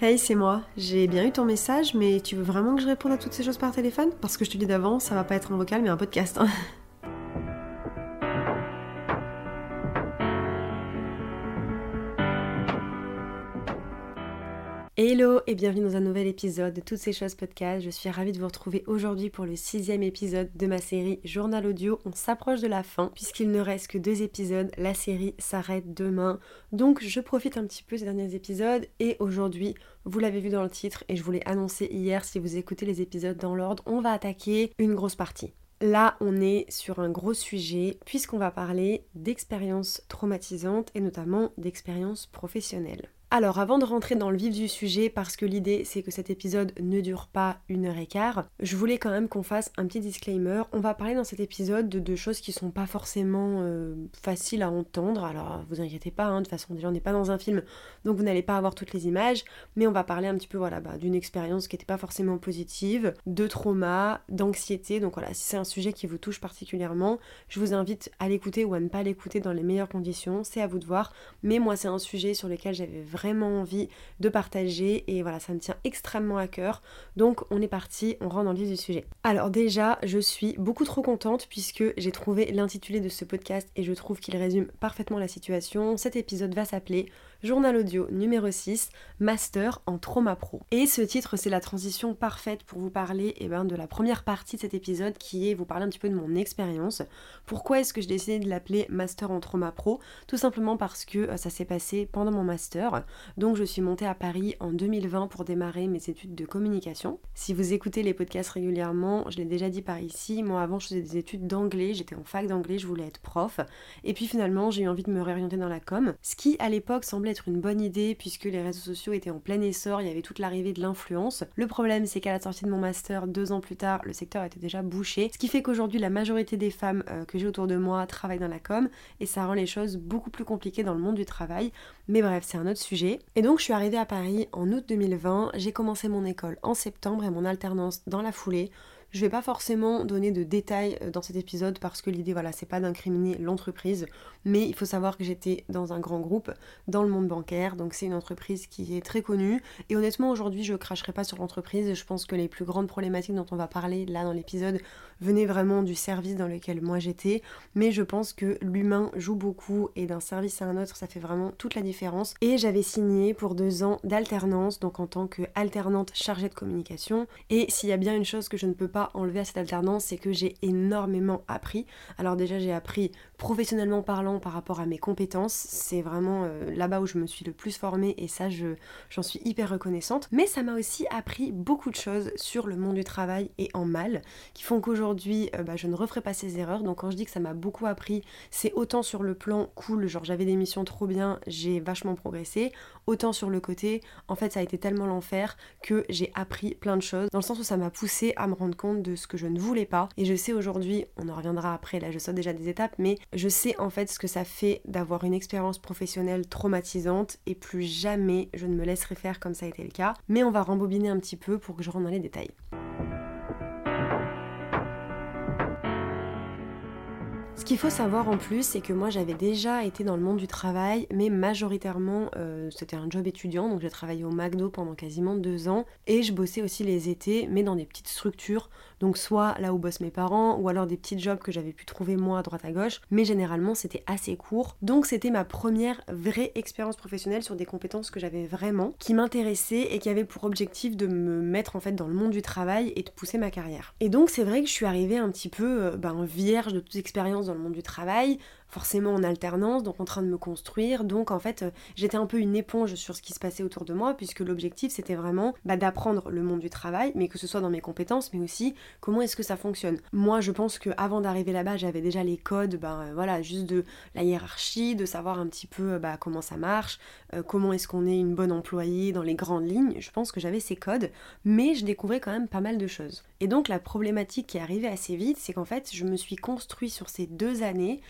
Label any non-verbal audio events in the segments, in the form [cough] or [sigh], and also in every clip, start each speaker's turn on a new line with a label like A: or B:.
A: Hey, c'est moi. J'ai bien eu ton message, mais tu veux vraiment que je réponde à toutes ces choses par téléphone? Parce que je te dis d'avance, ça va pas être un vocal, mais un podcast. [laughs] Hello et bienvenue dans un nouvel épisode de Toutes ces choses podcast. Je suis ravie de vous retrouver aujourd'hui pour le sixième épisode de ma série Journal Audio. On s'approche de la fin puisqu'il ne reste que deux épisodes. La série s'arrête demain. Donc je profite un petit peu des derniers épisodes et aujourd'hui, vous l'avez vu dans le titre et je vous l'ai annoncé hier si vous écoutez les épisodes dans l'ordre, on va attaquer une grosse partie. Là, on est sur un gros sujet puisqu'on va parler d'expériences traumatisantes et notamment d'expériences professionnelles. Alors avant de rentrer dans le vif du sujet, parce que l'idée c'est que cet épisode ne dure pas une heure et quart, je voulais quand même qu'on fasse un petit disclaimer. On va parler dans cet épisode de, choses qui sont pas forcément euh, faciles à entendre. Alors vous inquiétez pas, hein, de toute façon déjà on n'est pas dans un film, donc vous n'allez pas avoir toutes les images, mais on va parler un petit peu voilà, bah, d'une expérience qui n'était pas forcément positive, de trauma, d'anxiété. Donc voilà, si c'est un sujet qui vous touche particulièrement, je vous invite à l'écouter ou à ne pas l'écouter dans les meilleures conditions, c'est à vous de voir. Mais moi c'est un sujet sur lequel j'avais vraiment envie de partager et voilà, ça me tient extrêmement à cœur. Donc on est parti, on rentre dans le vif du sujet. Alors déjà, je suis beaucoup trop contente puisque j'ai trouvé l'intitulé de ce podcast et je trouve qu'il résume parfaitement la situation. Cet épisode va s'appeler Journal audio numéro 6, Master en Trauma Pro. Et ce titre, c'est la transition parfaite pour vous parler eh ben, de la première partie de cet épisode qui est vous parler un petit peu de mon expérience. Pourquoi est-ce que j'ai décidé de l'appeler Master en Trauma Pro? Tout simplement parce que euh, ça s'est passé pendant mon master. Donc je suis montée à Paris en 2020 pour démarrer mes études de communication. Si vous écoutez les podcasts régulièrement, je l'ai déjà dit par ici, moi avant je faisais des études d'anglais, j'étais en fac d'anglais, je voulais être prof. Et puis finalement j'ai eu envie de me réorienter dans la com, ce qui à l'époque semblait une bonne idée puisque les réseaux sociaux étaient en plein essor, il y avait toute l'arrivée de l'influence. Le problème c'est qu'à la sortie de mon master, deux ans plus tard, le secteur était déjà bouché, ce qui fait qu'aujourd'hui la majorité des femmes euh, que j'ai autour de moi travaillent dans la com et ça rend les choses beaucoup plus compliquées dans le monde du travail. Mais bref, c'est un autre sujet. Et donc je suis arrivée à Paris en août 2020, j'ai commencé mon école en septembre et mon alternance dans la foulée. Je vais pas forcément donner de détails euh, dans cet épisode parce que l'idée voilà c'est pas d'incriminer l'entreprise, mais il faut savoir que j'étais dans un grand groupe dans le monde bancaire, donc c'est une entreprise qui est très connue. Et honnêtement aujourd'hui je cracherai pas sur l'entreprise, je pense que les plus grandes problématiques dont on va parler là dans l'épisode venaient vraiment du service dans lequel moi j'étais, mais je pense que l'humain joue beaucoup et d'un service à un autre ça fait vraiment toute la différence. Et j'avais signé pour deux ans d'alternance donc en tant que alternante chargée de communication. Et s'il y a bien une chose que je ne peux pas enlever à cette alternance, c'est que j'ai énormément appris. Alors déjà j'ai appris professionnellement parlant par rapport à mes compétences, c'est vraiment euh, là-bas où je me suis le plus formée et ça je j'en suis hyper reconnaissante. Mais ça m'a aussi appris beaucoup de choses sur le monde du travail et en mal, qui font qu'aujourd'hui euh, bah, je ne referai pas ces erreurs. Donc quand je dis que ça m'a beaucoup appris, c'est autant sur le plan cool, genre j'avais des missions trop bien, j'ai vachement progressé, autant sur le côté, en fait ça a été tellement l'enfer que j'ai appris plein de choses, dans le sens où ça m'a poussé à me rendre compte de ce que je ne voulais pas. Et je sais aujourd'hui, on en reviendra après, là je saute déjà des étapes, mais je sais en fait ce que ça fait d'avoir une expérience professionnelle traumatisante et plus jamais je ne me laisserai faire comme ça a été le cas. Mais on va rembobiner un petit peu pour que je rentre dans les détails. Ce qu'il faut savoir en plus, c'est que moi j'avais déjà été dans le monde du travail, mais majoritairement euh, c'était un job étudiant, donc j'ai travaillé au McDo pendant quasiment deux ans, et je bossais aussi les étés, mais dans des petites structures, donc soit là où bossent mes parents, ou alors des petits jobs que j'avais pu trouver moi à droite à gauche, mais généralement c'était assez court. Donc c'était ma première vraie expérience professionnelle sur des compétences que j'avais vraiment, qui m'intéressaient et qui avaient pour objectif de me mettre en fait dans le monde du travail et de pousser ma carrière. Et donc c'est vrai que je suis arrivée un petit peu euh, ben, vierge de toute expérience dans le monde du travail, forcément en alternance, donc en train de me construire. Donc en fait, euh, j'étais un peu une éponge sur ce qui se passait autour de moi, puisque l'objectif c'était vraiment bah, d'apprendre le monde du travail, mais que ce soit dans mes compétences, mais aussi comment est-ce que ça fonctionne. Moi, je pense que avant d'arriver là-bas, j'avais déjà les codes, bah, voilà, juste de la hiérarchie, de savoir un petit peu bah, comment ça marche, euh, comment est-ce qu'on est une bonne employée dans les grandes lignes. Je pense que j'avais ces codes, mais je découvrais quand même pas mal de choses. Et donc la problématique qui est arrivée assez vite, c'est qu'en fait, je me suis construit sur ces deux années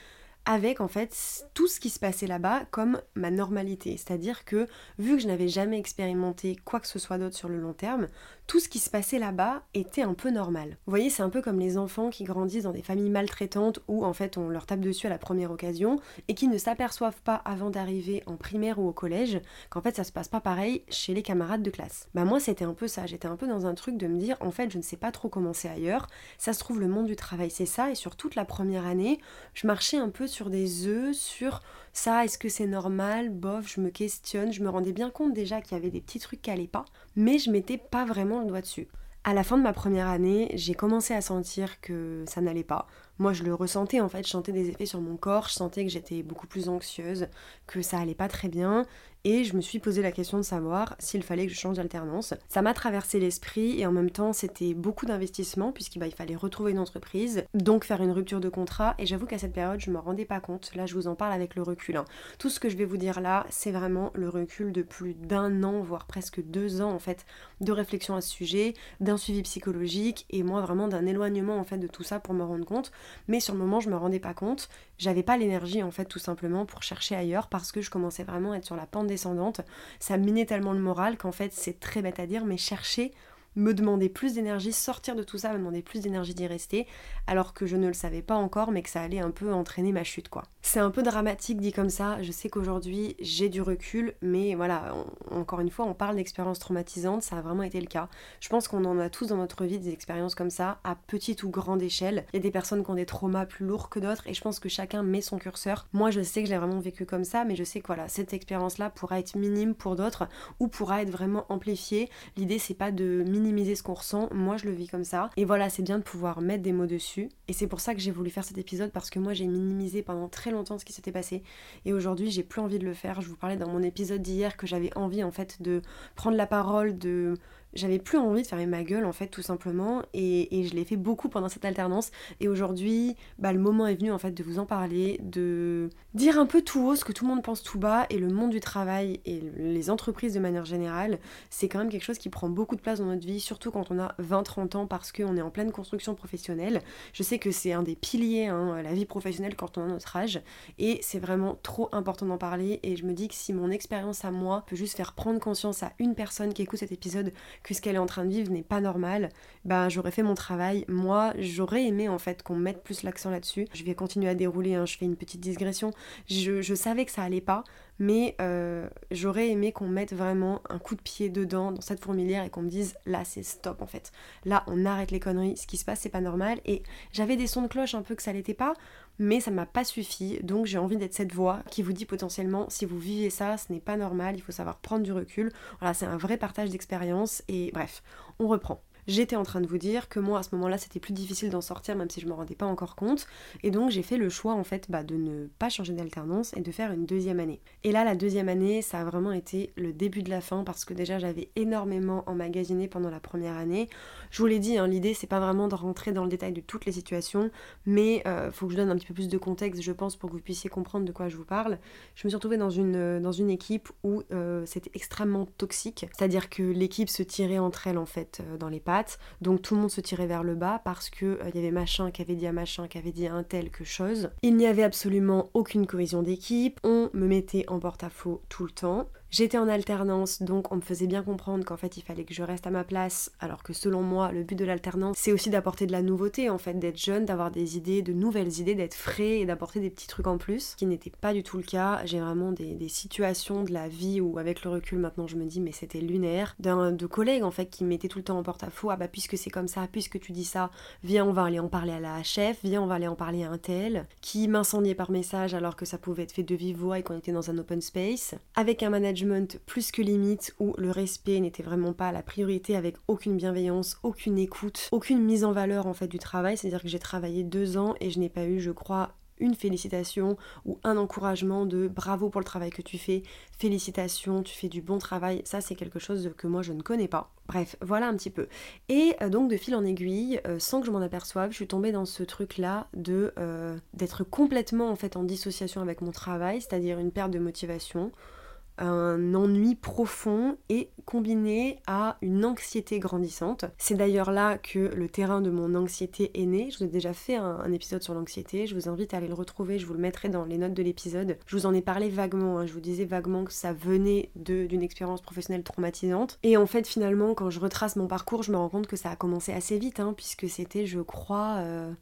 A: avec en fait tout ce qui se passait là-bas comme ma normalité. C'est-à-dire que vu que je n'avais jamais expérimenté quoi que ce soit d'autre sur le long terme, tout ce qui se passait là-bas était un peu normal. Vous voyez, c'est un peu comme les enfants qui grandissent dans des familles maltraitantes où en fait on leur tape dessus à la première occasion et qui ne s'aperçoivent pas avant d'arriver en primaire ou au collège qu'en fait ça se passe pas pareil chez les camarades de classe. Bah moi c'était un peu ça, j'étais un peu dans un truc de me dire en fait je ne sais pas trop comment c'est ailleurs, ça se trouve le monde du travail c'est ça. Et sur toute la première année je marchais un peu sur des œufs, sur ça, est-ce que c'est normal? Bof, je me questionne, je me rendais bien compte déjà qu'il y avait des petits trucs qui allaient pas, mais je mettais pas vraiment le doigt dessus. À la fin de ma première année, j'ai commencé à sentir que ça n'allait pas. Moi, je le ressentais en fait, je sentais des effets sur mon corps, je sentais que j'étais beaucoup plus anxieuse, que ça allait pas très bien, et je me suis posé la question de savoir s'il fallait que je change d'alternance. Ça m'a traversé l'esprit et en même temps c'était beaucoup d'investissement puisqu'il bah, fallait retrouver une entreprise, donc faire une rupture de contrat et j'avoue qu'à cette période je me rendais pas compte. Là je vous en parle avec le recul. Hein. Tout ce que je vais vous dire là c'est vraiment le recul de plus d'un an voire presque deux ans en fait de réflexion à ce sujet, d'un suivi psychologique et moi vraiment d'un éloignement en fait de tout ça pour me rendre compte. Mais sur le moment je me rendais pas compte, j'avais pas l'énergie en fait tout simplement pour chercher ailleurs parce que je commençais vraiment à être sur la pente descendante. Ça minait tellement le moral qu'en fait c'est très bête à dire mais chercher me demander plus d'énergie, sortir de tout ça, me demander plus d'énergie d'y rester, alors que je ne le savais pas encore, mais que ça allait un peu entraîner ma chute, quoi. C'est un peu dramatique dit comme ça, je sais qu'aujourd'hui j'ai du recul, mais voilà, encore une fois, on parle d'expériences traumatisantes, ça a vraiment été le cas. Je pense qu'on en a tous dans notre vie des expériences comme ça, à petite ou grande échelle. Il y a des personnes qui ont des traumas plus lourds que d'autres, et je pense que chacun met son curseur. Moi, je sais que je l'ai vraiment vécu comme ça, mais je sais que voilà, cette expérience-là pourra être minime pour d'autres, ou pourra être vraiment amplifiée. L'idée, c'est pas de minimiser minimiser ce qu'on ressent, moi je le vis comme ça. Et voilà, c'est bien de pouvoir mettre des mots dessus. Et c'est pour ça que j'ai voulu faire cet épisode parce que moi j'ai minimisé pendant très longtemps ce qui s'était passé. Et aujourd'hui j'ai plus envie de le faire. Je vous parlais dans mon épisode d'hier que j'avais envie en fait de prendre la parole, de j'avais plus envie de fermer ma gueule en fait tout simplement et, et je l'ai fait beaucoup pendant cette alternance et aujourd'hui bah, le moment est venu en fait de vous en parler, de dire un peu tout haut ce que tout le monde pense tout bas et le monde du travail et les entreprises de manière générale c'est quand même quelque chose qui prend beaucoup de place dans notre vie surtout quand on a 20-30 ans parce qu'on est en pleine construction professionnelle. Je sais que c'est un des piliers hein, la vie professionnelle quand on a notre âge et c'est vraiment trop important d'en parler et je me dis que si mon expérience à moi peut juste faire prendre conscience à une personne qui écoute cet épisode que ce qu'elle est en train de vivre n'est pas normal, bah j'aurais fait mon travail. Moi, j'aurais aimé en fait qu'on mette plus l'accent là-dessus. Je vais continuer à dérouler, hein, je fais une petite digression. Je, je, savais que ça allait pas, mais euh, j'aurais aimé qu'on mette vraiment un coup de pied dedans dans cette fourmilière et qu'on me dise là c'est stop en fait. Là on arrête les conneries, ce qui se passe c'est pas normal. Et j'avais des sons de cloche un peu que ça l'était pas, mais ça m'a pas suffi, donc j'ai envie d'être cette voix qui vous dit potentiellement si vous vivez ça, ce n'est pas normal, il faut savoir prendre du recul. Voilà, c'est un vrai partage d'expérience et bref, on reprend j'étais en train de vous dire que moi à ce moment-là c'était plus difficile d'en sortir même si je me rendais pas encore compte et donc j'ai fait le choix en fait bah, de ne pas changer d'alternance et de faire une deuxième année. Et là la deuxième année ça a vraiment été le début de la fin parce que déjà j'avais énormément emmagasiné pendant la première année. Je vous l'ai dit, hein, l'idée c'est pas vraiment de rentrer dans le détail de toutes les situations mais euh, faut que je donne un petit peu plus de contexte je pense pour que vous puissiez comprendre de quoi je vous parle. Je me suis retrouvée dans une, euh, dans une équipe où euh, c'était extrêmement toxique, c'est-à-dire que l'équipe se tirait entre elles en fait dans les pas donc tout le monde se tirait vers le bas parce que euh, y avait machin qui avait dit à machin qui avait dit à un tel que chose. Il n'y avait absolument aucune cohésion d'équipe, on me mettait en porte-à-faux tout le temps. J'étais en alternance, donc on me faisait bien comprendre qu'en fait il fallait que je reste à ma place, alors que selon moi, le but de l'alternance, c'est aussi d'apporter de la nouveauté, en fait, d'être jeune, d'avoir des idées, de nouvelles idées, d'être frais et d'apporter des petits trucs en plus, ce qui n'était pas du tout le cas. J'ai vraiment des, situations de la vie où, avec le recul, maintenant je me dis, mais c'était lunaire, de collègues en fait qui mettaient tout le temps en porte-à-faux, ah bah puisque c'est comme ça, puisque tu dis ça, viens on va aller en parler à la chef, viens on va aller en parler à un tel, qui m'incendiait par message alors que ça pouvait être fait de vive voix et qu'on était dans un open space, avec un manager plus que limite où le respect n'était vraiment pas la priorité avec aucune bienveillance, aucune écoute, aucune mise en valeur en fait du travail. C'est-à-dire que j'ai travaillé deux ans et je n'ai pas eu, je crois, une félicitation ou un encouragement de bravo pour le travail que tu fais, félicitations, tu fais du bon travail, ça c'est quelque chose que moi je ne connais pas. Bref, voilà un petit peu. Et euh, donc de fil en aiguille, euh, sans que je m'en aperçoive, je suis tombée dans ce truc là de euh, d'être complètement en fait en dissociation avec mon travail, c'est-à-dire une perte de motivation, un ennui profond et combiné à une anxiété grandissante. C'est d'ailleurs là que le terrain de mon anxiété est né. Je vous ai déjà fait un, épisode sur l'anxiété, je vous invite à aller le retrouver, je vous le mettrai dans les notes de l'épisode. Je vous en ai parlé vaguement, hein. je vous disais vaguement que ça venait d'une expérience professionnelle traumatisante. Et en fait finalement quand je retrace mon parcours, je me rends compte que ça a commencé assez vite, hein, puisque c'était je crois... Euh,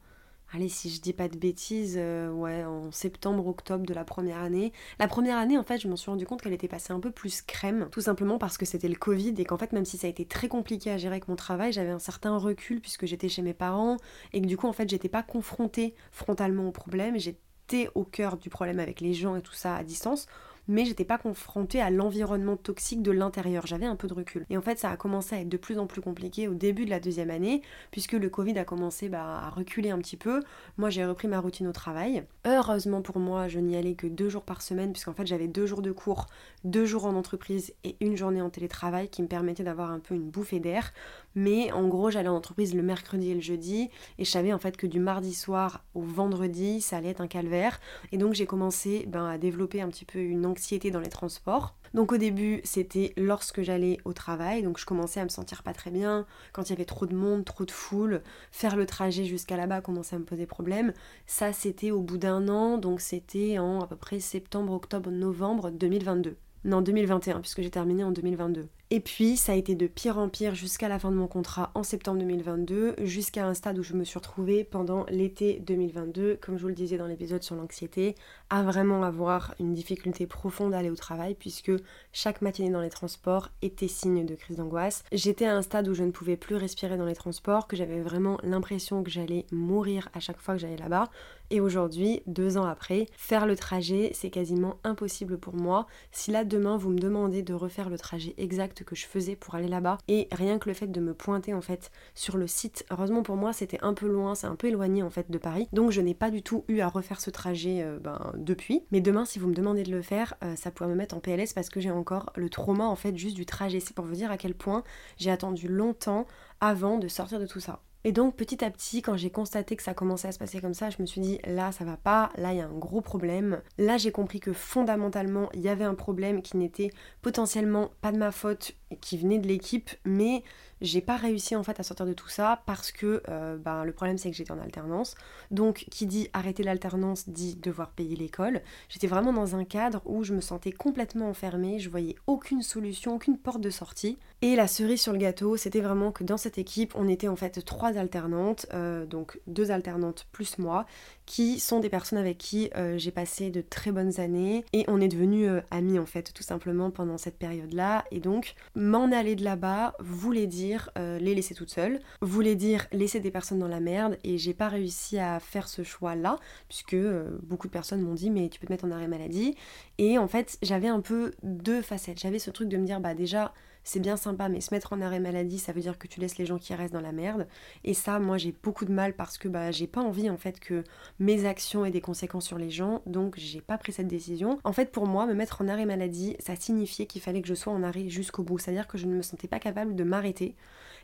A: allez, si je dis pas de bêtises, euh, ouais, en septembre, octobre de la première année. La première année, en fait, je m'en suis rendu compte qu'elle était passée un peu plus crème, tout simplement parce que c'était le Covid et qu'en fait, même si ça a été très compliqué à gérer avec mon travail, j'avais un certain recul puisque j'étais chez mes parents et que du coup, en fait, j'étais pas confrontée frontalement au problème, j'étais au cœur du problème avec les gens et tout ça à distance mais j'étais pas confrontée à l'environnement toxique de l'intérieur. J'avais un peu de recul. Et en fait, ça a commencé à être de plus en plus compliqué au début de la deuxième année, puisque le Covid a commencé bah, à reculer un petit peu. Moi, j'ai repris ma routine au travail. Heureusement pour moi, je n'y allais que deux jours par semaine, puisqu'en fait, j'avais deux jours de cours, deux jours en entreprise et une journée en télétravail qui me permettait d'avoir un peu une bouffée d'air. Mais en gros, j'allais en entreprise le mercredi et le jeudi, et je savais en fait que du mardi soir au vendredi, ça allait être un calvaire. Et donc, j'ai commencé ben, à développer un petit peu une anxiété dans les transports. Donc au début, c'était lorsque j'allais au travail, donc je commençais à me sentir pas très bien, quand il y avait trop de monde, trop de foule, faire le trajet jusqu'à là-bas commençait à me poser problème. Ça, c'était au bout d'un an, donc c'était en à peu près septembre, octobre, novembre 2022. Non, 2021, puisque j'ai terminé en 2022. Et puis ça a été de pire en pire jusqu'à la fin de mon contrat en septembre 2022, jusqu'à un stade où je me suis retrouvée pendant l'été 2022, comme je vous le disais dans l'épisode sur l'anxiété, à vraiment avoir une difficulté profonde à aller au travail puisque chaque matinée dans les transports était signe de crise d'angoisse. J'étais à un stade où je ne pouvais plus respirer dans les transports, que j'avais vraiment l'impression que j'allais mourir à chaque fois que j'allais là-bas. Et aujourd'hui, deux ans après, faire le trajet, c'est quasiment impossible pour moi. Si là demain vous me demandez de refaire le trajet exact que je faisais pour aller là-bas. Et rien que le fait de me pointer en fait sur le site, heureusement pour moi c'était un peu loin, c'est un peu éloigné en fait de Paris. Donc je n'ai pas du tout eu à refaire ce trajet euh, ben, depuis. Mais demain si vous me demandez de le faire, euh, ça pourrait me mettre en PLS parce que j'ai encore le trauma en fait juste du trajet. C'est pour vous dire à quel point j'ai attendu longtemps avant de sortir de tout ça. Et donc petit à petit, quand j'ai constaté que ça commençait à se passer comme ça, je me suis dit là ça va pas, là il y a un gros problème. Là j'ai compris que fondamentalement il y avait un problème qui n'était potentiellement pas de ma faute, qui venait de l'équipe, mais j'ai pas réussi en fait à sortir de tout ça parce que euh, ben, le problème c'est que j'étais en alternance. Donc qui dit arrêter l'alternance dit devoir payer l'école. J'étais vraiment dans un cadre où je me sentais complètement enfermée, je voyais aucune solution, aucune porte de sortie. Et la cerise sur le gâteau, c'était vraiment que dans cette équipe, on était en fait trois alternantes, euh, donc deux alternantes plus moi, qui sont des personnes avec qui euh, j'ai passé de très bonnes années et on est devenus amis en fait tout simplement pendant cette période-là. Et donc m'en aller de là-bas voulait dire euh, les laisser toutes seules, voulait dire laisser des personnes dans la merde et j'ai pas réussi à faire ce choix là puisque euh, beaucoup de personnes m'ont dit mais tu peux te mettre en arrêt maladie et en fait j'avais un peu deux facettes. J'avais ce truc de me dire bah déjà c'est bien sympa, mais se mettre en arrêt maladie, ça veut dire que tu laisses les gens qui restent dans la merde. Et ça, moi, j'ai beaucoup de mal parce que bah, j'ai pas envie en fait que mes actions aient des conséquences sur les gens, donc j'ai pas pris cette décision. En fait, pour moi, me mettre en arrêt maladie, ça signifiait qu'il fallait que je sois en arrêt jusqu'au bout, c'est-à-dire que je ne me sentais pas capable de m'arrêter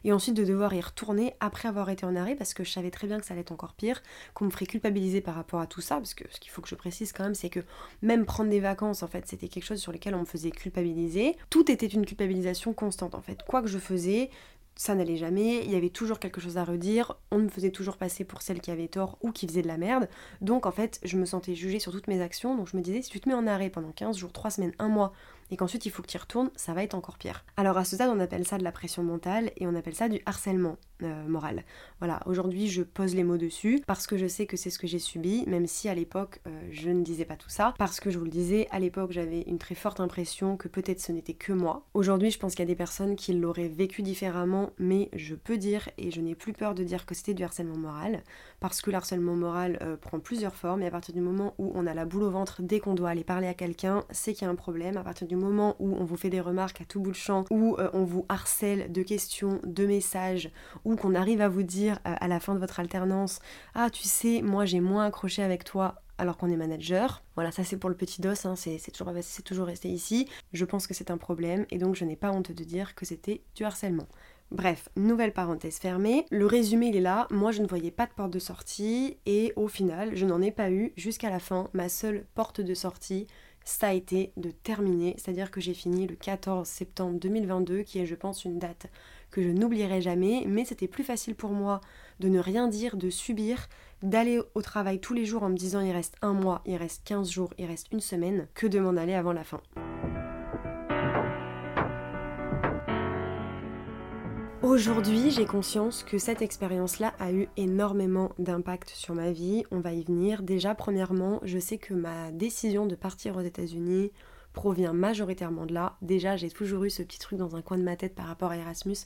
A: et ensuite de devoir y retourner après avoir été en arrêt parce que je savais très bien que ça allait être encore pire, qu'on me ferait culpabiliser par rapport à tout ça, parce que ce qu'il faut que je précise quand même, c'est que même prendre des vacances, en fait, c'était quelque chose sur lequel on me faisait culpabiliser. Tout était une culpabilisation constante, en fait. Quoi que je faisais, ça n'allait jamais, il y avait toujours quelque chose à redire, on me faisait toujours passer pour celle qui avait tort ou qui faisait de la merde. Donc en fait, je me sentais jugée sur toutes mes actions, donc je me disais, si tu te mets en arrêt pendant 15 jours, 3 semaines, 1 mois, et qu'ensuite il faut que tu y retournes, ça va être encore pire. Alors à ce stade, on appelle ça de la pression mentale et on appelle ça du harcèlement euh, moral. Voilà, aujourd'hui je pose les mots dessus parce que je sais que c'est ce que j'ai subi, même si à l'époque euh, je ne disais pas tout ça, parce que je vous le disais, à l'époque j'avais une très forte impression que peut-être ce n'était que moi. Aujourd'hui, je pense qu'il y a des personnes qui l'auraient vécu différemment, mais je peux dire et je n'ai plus peur de dire que c'était du harcèlement moral, parce que le harcèlement moral euh, prend plusieurs formes et à partir du moment où on a la boule au ventre dès qu'on doit aller parler à quelqu'un, c'est qu'il y a un problème. À partir moment où on vous fait des remarques à tout bout de champ, où euh, on vous harcèle de questions, de messages, ou qu'on arrive à vous dire euh, à la fin de votre alternance Ah, tu sais, moi j'ai moins accroché avec toi alors qu'on est manager. Voilà, ça c'est pour le petit dos, hein, c'est toujours, toujours resté ici. Je pense que c'est un problème et donc je n'ai pas honte de dire que c'était du harcèlement. Bref, nouvelle parenthèse fermée. Le résumé, il est là. Moi, je ne voyais pas de porte de sortie et au final, je n'en ai pas eu jusqu'à la fin. Ma seule porte de sortie, ça a été de terminer, c'est-à-dire que j'ai fini le 14 septembre 2022, qui est je pense une date que je n'oublierai jamais, mais c'était plus facile pour moi de ne rien dire, de subir, d'aller au travail tous les jours en me disant il reste un mois, il reste 15 jours, il reste une semaine, que de m'en aller avant la fin. Aujourd'hui, j'ai conscience que cette expérience-là a eu énormément d'impact sur ma vie. On va y venir. Déjà, premièrement, je sais que ma décision de partir aux États-Unis provient majoritairement de là. Déjà, j'ai toujours eu ce petit truc dans un coin de ma tête par rapport à Erasmus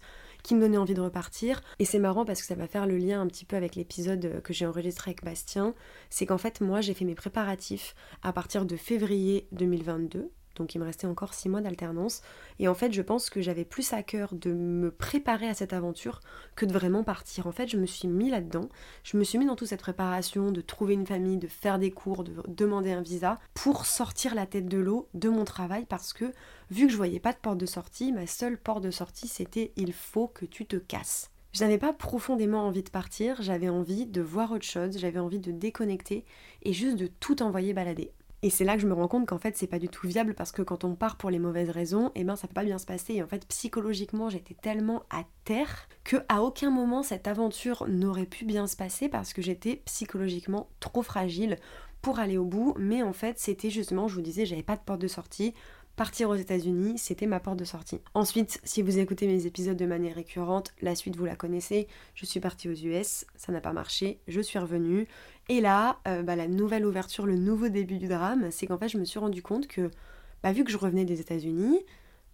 A: qui me donnait envie de repartir. Et c'est marrant parce que ça va faire le lien un petit peu avec l'épisode que j'ai enregistré avec Bastien. C'est qu'en fait, moi, j'ai fait mes préparatifs à partir de février 2022 donc il me restait encore six mois d'alternance. Et en fait, je pense que j'avais plus à cœur de me préparer à cette aventure que de vraiment partir. En fait, je me suis mis là-dedans. Je me suis mis dans toute cette préparation de trouver une famille, de faire des cours, de demander un visa pour sortir la tête de l'eau de mon travail parce que vu que je voyais pas de porte de sortie, ma seule porte de sortie c'était il faut que tu te casses. Je n'avais pas profondément envie de partir, j'avais envie de voir autre chose, j'avais envie de déconnecter et juste de tout envoyer balader. Et c'est là que je me rends compte qu'en fait c'est pas du tout viable parce que quand on part pour les mauvaises raisons, eh ben ça peut pas bien se passer. Et en fait psychologiquement j'étais tellement à terre que à aucun moment cette aventure n'aurait pu bien se passer parce que j'étais psychologiquement trop fragile pour aller au bout. Mais en fait c'était justement, je vous disais, j'avais pas de porte de sortie partir aux États-Unis, c'était ma porte de sortie. Ensuite, si vous écoutez mes épisodes de manière récurrente, la suite vous la connaissez. Je suis partie aux US, ça n'a pas marché, je suis revenue. Et là, euh, bah, la nouvelle ouverture, le nouveau début du drame, c'est qu'en fait, je me suis rendu compte que, bah, vu que je revenais des États-Unis,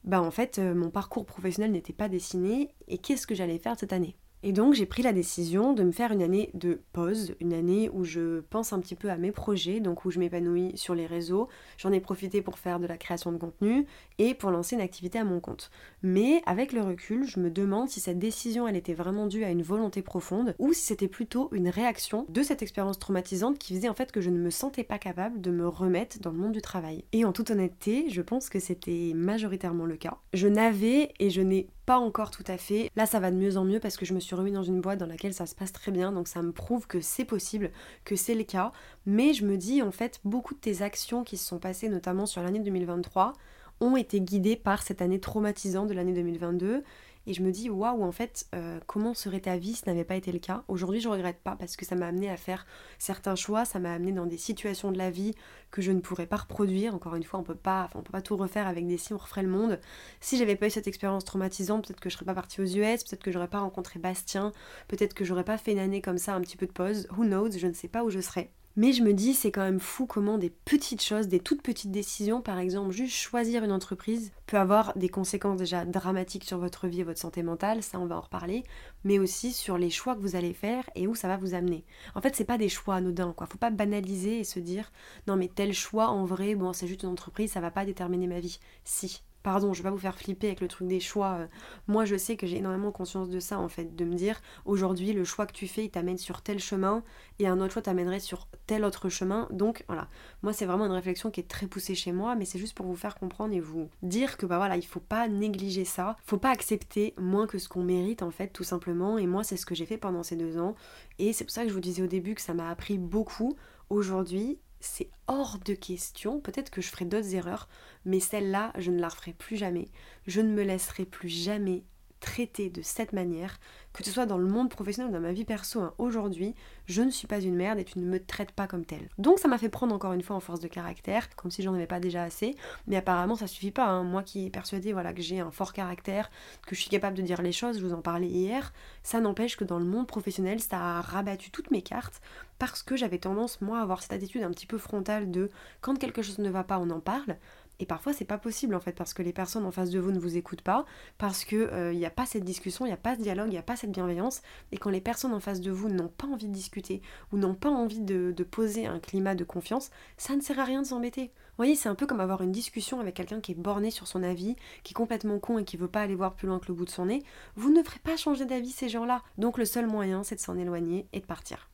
A: bah en fait, euh, mon parcours professionnel n'était pas dessiné. Et qu'est-ce que j'allais faire cette année? Et donc j'ai pris la décision de me faire une année de pause, une année où je pense un petit peu à mes projets, donc où je m'épanouis sur les réseaux. J'en ai profité pour faire de la création de contenu et pour lancer une activité à mon compte. Mais avec le recul, je me demande si cette décision elle était vraiment due à une volonté profonde ou si c'était plutôt une réaction de cette expérience traumatisante qui faisait en fait que je ne me sentais pas capable de me remettre dans le monde du travail. Et en toute honnêteté, je pense que c'était majoritairement le cas. Je n'avais et je n'ai pas encore tout à fait. Là, ça va de mieux en mieux parce que je me suis remis dans une boîte dans laquelle ça se passe très bien, donc ça me prouve que c'est possible, que c'est le cas. Mais je me dis, en fait, beaucoup de tes actions qui se sont passées, notamment sur l'année 2023, ont été guidées par cette année traumatisante de l'année 2022 et je me dis, waouh, en fait, euh, comment serait ta vie si ce n'avait pas été le cas? Aujourd'hui, je regrette pas parce que ça m'a amené à faire certains choix, ça m'a amené dans des situations de la vie que je ne pourrais pas reproduire. Encore une fois, on peut pas, on peut pas tout refaire avec des si, on referait le monde. Si j'avais pas eu cette expérience traumatisante, peut-être que je serais pas partie aux US, peut-être que j'aurais pas rencontré Bastien, peut-être que j'aurais pas fait une année comme ça, un petit peu de pause. Who knows? Je ne sais pas où je serais. Mais je me dis, c'est quand même fou comment des petites choses, des toutes petites décisions, par exemple, juste choisir une entreprise, peut avoir des conséquences déjà dramatiques sur votre vie et votre santé mentale, ça on va en reparler, mais aussi sur les choix que vous allez faire et où ça va vous amener. En fait, c'est pas des choix anodins, quoi. Faut pas banaliser et se dire, non mais tel choix, en vrai, bon, c'est juste une entreprise, ça va pas déterminer ma vie. Si, pardon, je vais pas vous faire flipper avec le truc des choix. Euh, moi, je sais que j'ai énormément conscience de ça, en fait, de me dire, aujourd'hui, le choix que tu fais, il t'amène sur tel chemin, et un autre choix t'amènerait sur tel autre chemin. Donc, voilà. Moi, c'est vraiment une réflexion qui est très poussée chez moi, mais c'est juste pour vous faire comprendre et vous dire que, bah voilà, il faut pas négliger ça. Faut pas accepter moins que ce qu'on mérite, en fait, tout simplement. Et moi, c'est ce que j'ai fait pendant ces deux ans. Et c'est pour ça que je vous disais au début que ça m'a appris beaucoup. Aujourd'hui, c'est hors de question. Peut-être que je ferai d'autres erreurs, mais celle-là, je ne la referai plus jamais. Je ne me laisserai plus jamais traiter de cette manière, que ce soit dans le monde professionnel ou dans ma vie perso. Hein. Aujourd'hui, je ne suis pas une merde et tu ne me traites pas comme telle. Donc ça m'a fait prendre encore une fois en force de caractère, comme si j'en avais pas déjà assez. Mais apparemment ça suffit pas. Hein. Moi qui est persuadée voilà, que j'ai un fort caractère, que je suis capable de dire les choses, je vous en parlais hier, ça n'empêche que dans le monde professionnel, ça a rabattu toutes mes cartes parce que j'avais tendance moi à avoir cette attitude un petit peu frontale de quand quelque chose ne va pas, on en parle. Et parfois, c'est pas possible en fait, parce que les personnes en face de vous ne vous écoutent pas, parce qu'il n'y euh, a pas cette discussion, il n'y a pas ce dialogue, il n'y a pas cette bienveillance. Et quand les personnes en face de vous n'ont pas envie de discuter ou n'ont pas envie de, de, poser un climat de confiance, ça ne sert à rien de s'embêter. Vous voyez, c'est un peu comme avoir une discussion avec quelqu'un qui est borné sur son avis, qui est complètement con et qui veut pas aller voir plus loin que le bout de son nez. Vous ne ferez pas changer d'avis ces gens-là. Donc le seul moyen, c'est de s'en éloigner et de partir.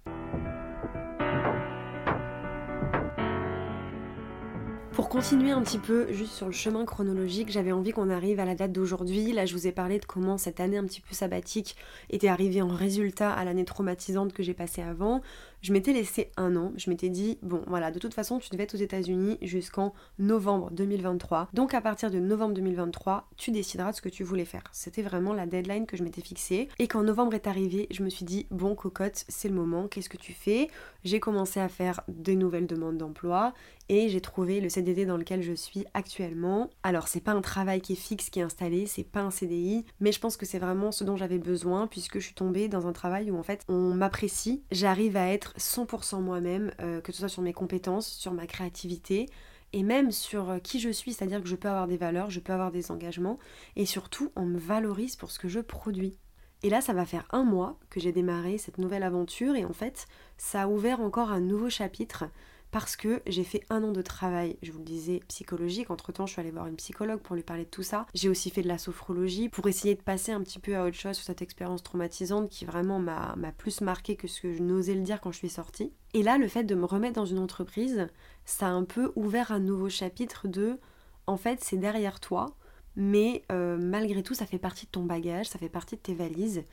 A: Continuer un petit peu juste sur le chemin chronologique, j'avais envie qu'on arrive à la date d'aujourd'hui. Là, je vous ai parlé de comment cette année un petit peu sabbatique était arrivée en résultat à l'année traumatisante que j'ai passée avant. Je m'étais laissé un an, je m'étais dit, bon voilà, de toute façon tu devais être aux États-Unis jusqu'en novembre 2023. Donc à partir de novembre 2023, tu décideras de ce que tu voulais faire. C'était vraiment la deadline que je m'étais fixée. Et quand novembre est arrivé, je me suis dit, bon cocotte, c'est le moment, qu'est-ce que tu fais? J'ai commencé à faire des nouvelles demandes d'emploi et j'ai trouvé le CDD dans lequel je suis actuellement. Alors c'est pas un travail qui est fixe, qui est installé, c'est pas un CDI, mais je pense que c'est vraiment ce dont j'avais besoin puisque je suis tombée dans un travail où en fait on m'apprécie, j'arrive à être 100% moi-même, euh, que ce soit sur mes compétences, sur ma créativité et même sur euh, qui je suis, c'est-à-dire que je peux avoir des valeurs, je peux avoir des engagements et surtout on me valorise pour ce que je produis. Et là, ça va faire un mois que j'ai démarré cette nouvelle aventure et en fait, ça a ouvert encore un nouveau chapitre parce que j'ai fait un an de travail, je vous le disais, psychologique. Entre temps, je suis allée voir une psychologue pour lui parler de tout ça. J'ai aussi fait de la sophrologie pour essayer de passer un petit peu à autre chose sur cette expérience traumatisante qui vraiment m'a plus marqué que ce que je n'osais le dire quand je suis sortie. Et là, le fait de me remettre dans une entreprise, ça a un peu ouvert un nouveau chapitre de en fait, c'est derrière toi, mais euh, malgré tout, ça fait partie de ton bagage, ça fait partie de tes valises,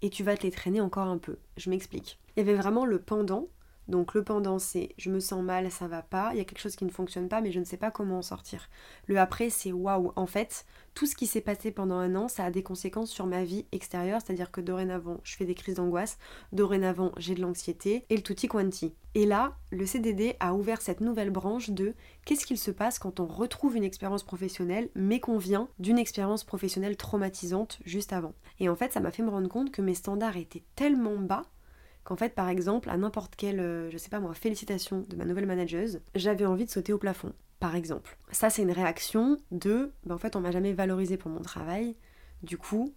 A: et tu vas te les traîner encore un peu. Je m'explique. Il y avait vraiment le pendant donc le pendant c'est je me sens mal, ça va pas, il y a quelque chose qui ne fonctionne pas mais je ne sais pas comment en sortir. Le après c'est waouh, en fait, tout ce qui s'est passé pendant un an, ça a des conséquences sur ma vie extérieure, c'est-à-dire que dorénavant, je fais des crises d'angoisse, dorénavant, j'ai de l'anxiété et le tutti quanti. Et là, le CDD a ouvert cette nouvelle branche de qu'est-ce qu'il se passe quand on retrouve une expérience professionnelle mais qu'on vient d'une expérience professionnelle traumatisante juste avant? Et en fait, ça m'a fait me rendre compte que mes standards étaient tellement bas qu'en fait, par exemple, à n'importe quelle, euh, je sais pas moi, félicitation de ma nouvelle manageuse, j'avais envie de sauter au plafond, par exemple. Ça, c'est une réaction de, ben, en fait, on m'a jamais valorisé pour mon travail, du coup,